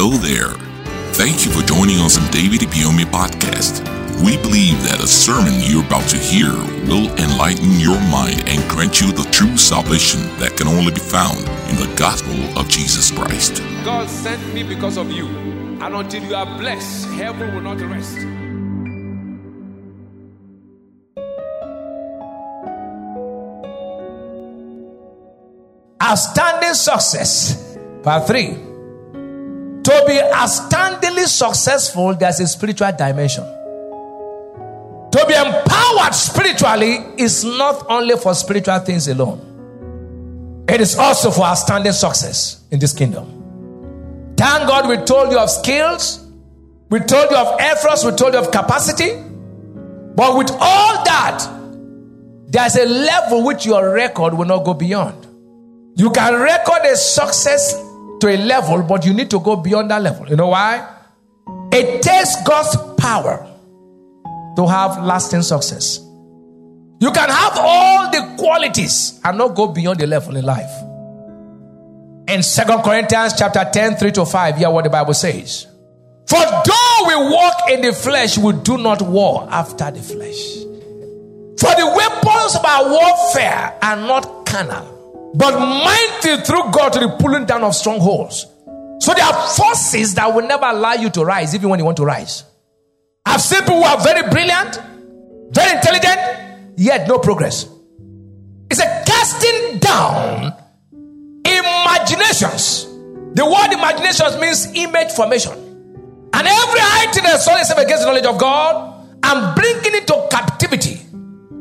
Hello there. Thank you for joining us on David Ibiyeomie podcast. We believe that a sermon you're about to hear will enlighten your mind and grant you the true salvation that can only be found in the gospel of Jesus Christ. God sent me because of you. And until you are blessed, heaven will not rest. Outstanding success. Part three. To be outstandingly successful, there's a spiritual dimension. To be empowered spiritually is not only for spiritual things alone, it is also for outstanding success in this kingdom. Thank God we told you of skills, we told you of efforts, we told you of capacity. But with all that, there's a level which your record will not go beyond. You can record a success to a level, but you need to go beyond that level. You know why? It takes God's power to have lasting success. You can have all the qualities and not go beyond the level in life. In Second Corinthians chapter 10, 3 to 5, hear what the Bible says. For though we walk in the flesh, we do not war after the flesh. For the weapons of our warfare are not carnal, but mighty through God to the pulling down of strongholds. So there are forces that will never allow you to rise, even when you want to rise. I've seen people who are very brilliant, very intelligent, yet no progress. It's a casting down imaginations. The word imaginations means image formation. And every high thing that sought itself against the knowledge of God, and bringing into captivity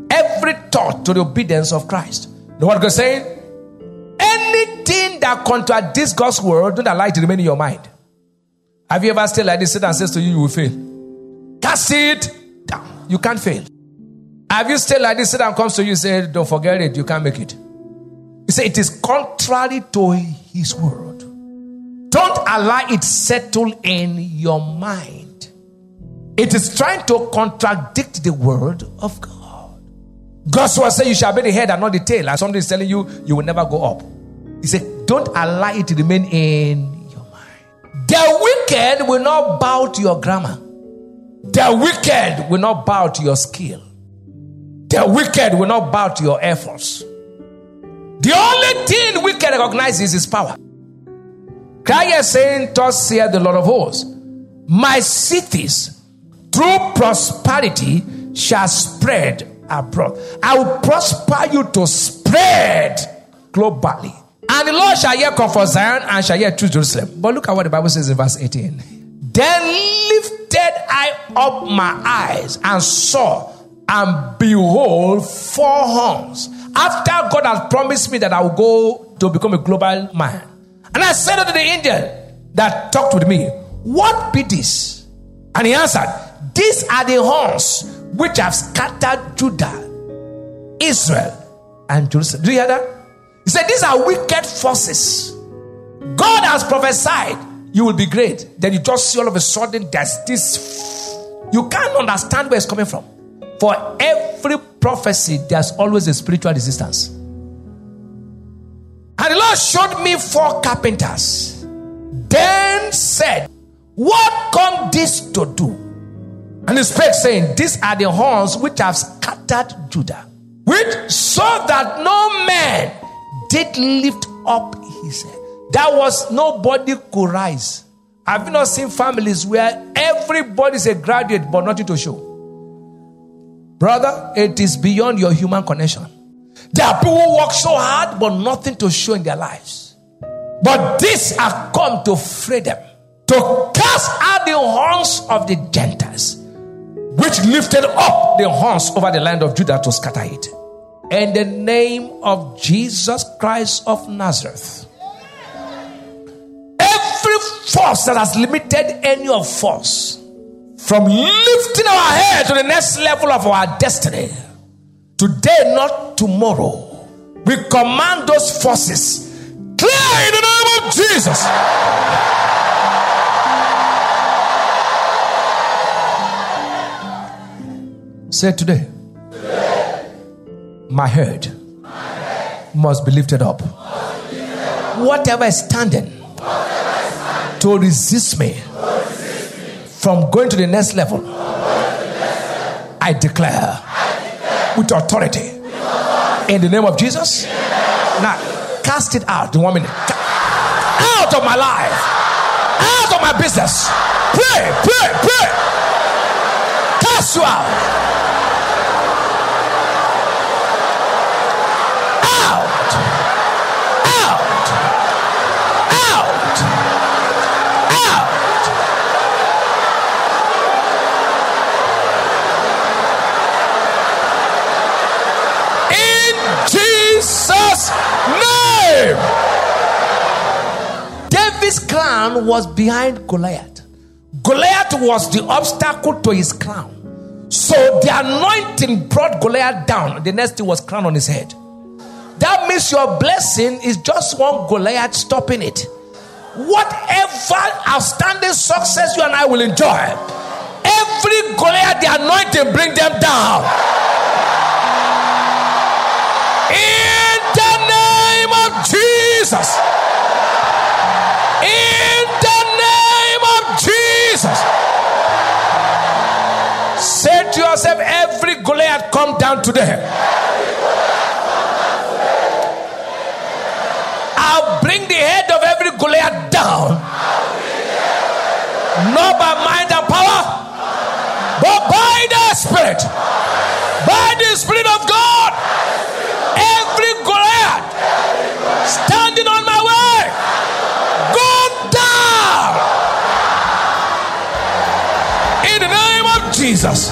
every thought to the obedience of Christ. You know what God is saying? That contradicts God's word, don't allow it to remain in your mind. Have you ever stayed like this? Satan says to you, you will fail. Cast it down. You can't fail. Have you stayed like this? Satan comes to you, say, don't forget it, you can't make it. He said it is contrary to his word. Don't allow it settle in your mind. It is trying to contradict the word of God. God's word says you shall be the head and not the tail. And somebody is telling you you will never go up. He said, Don't allow it to remain in your mind. The wicked will not bow to your grammar. The wicked will not bow to your skill. The wicked will not bow to your efforts. The only thing we can recognize is his power. Cry is saying, Thus saith the Lord of hosts, My cities through prosperity shall spread abroad. I will prosper you to spread globally. And the Lord shall yet comfort Zion and shall yet choose Jerusalem. But look at what the Bible says in verse 18. Then lifted I up my eyes and saw and behold four horns after God has promised me that I will go to become a global man. And I said unto the angel that talked with me, What be this? And he answered, These are the horns which have scattered Judah, Israel, and Jerusalem. Do you hear that? He said, These are wicked forces. God has prophesied you will be great. Then you just see all of a sudden there's this. You can't understand where it's coming from. For every prophecy, there's always a spiritual resistance. And the Lord showed me four carpenters. Then said, What come this to do? And he spake, saying, These are the horns which have scattered Judah, which so that no man did lift up his head. That was nobody could rise. Have you not seen families where everybody's a graduate but nothing to show? Brother, it is beyond your human connection. There are people who work so hard but nothing to show in their lives. But these have come to free them, to cast out the horns of the Gentiles, which lifted up the horns over the land of Judah to scatter it. In the name of Jesus Christ of Nazareth. Every force that has limited any of us from lifting our head to the next level of our destiny. Today, not tomorrow. We command those forces clear in the name of Jesus. Say today, today my, head must be lifted up. Whatever is standing, to resist me from going to the next level, I declare with authority in the name of Jesus. Now, cast it out in one minute. Out of my life, out of my business. Pray, pray, pray. Cast you. Out. Name. David's crown was behind Goliath. Goliath was the obstacle to his crown. So the anointing brought Goliath down. The next thing was crown on his head. That means your blessing is just one Goliath stopping it. Whatever outstanding success you and I will enjoy, every Goliath, the anointing bring them down. To yourself, every Goliath come down today. I'll bring the head of every Goliath down. Not by mind and power, but by the Spirit. Jesus.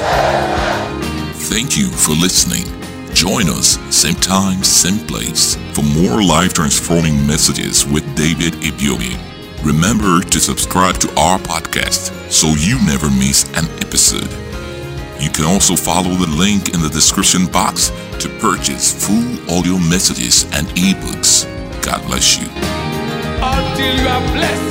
Thank you for listening. Join us same time, same place for more life transforming messages with David Ibiyeomie. Remember to subscribe to our podcast so you never miss an episode. You can also follow the link in the description box to purchase full audio messages and ebooks. God bless you. Until you are blessed.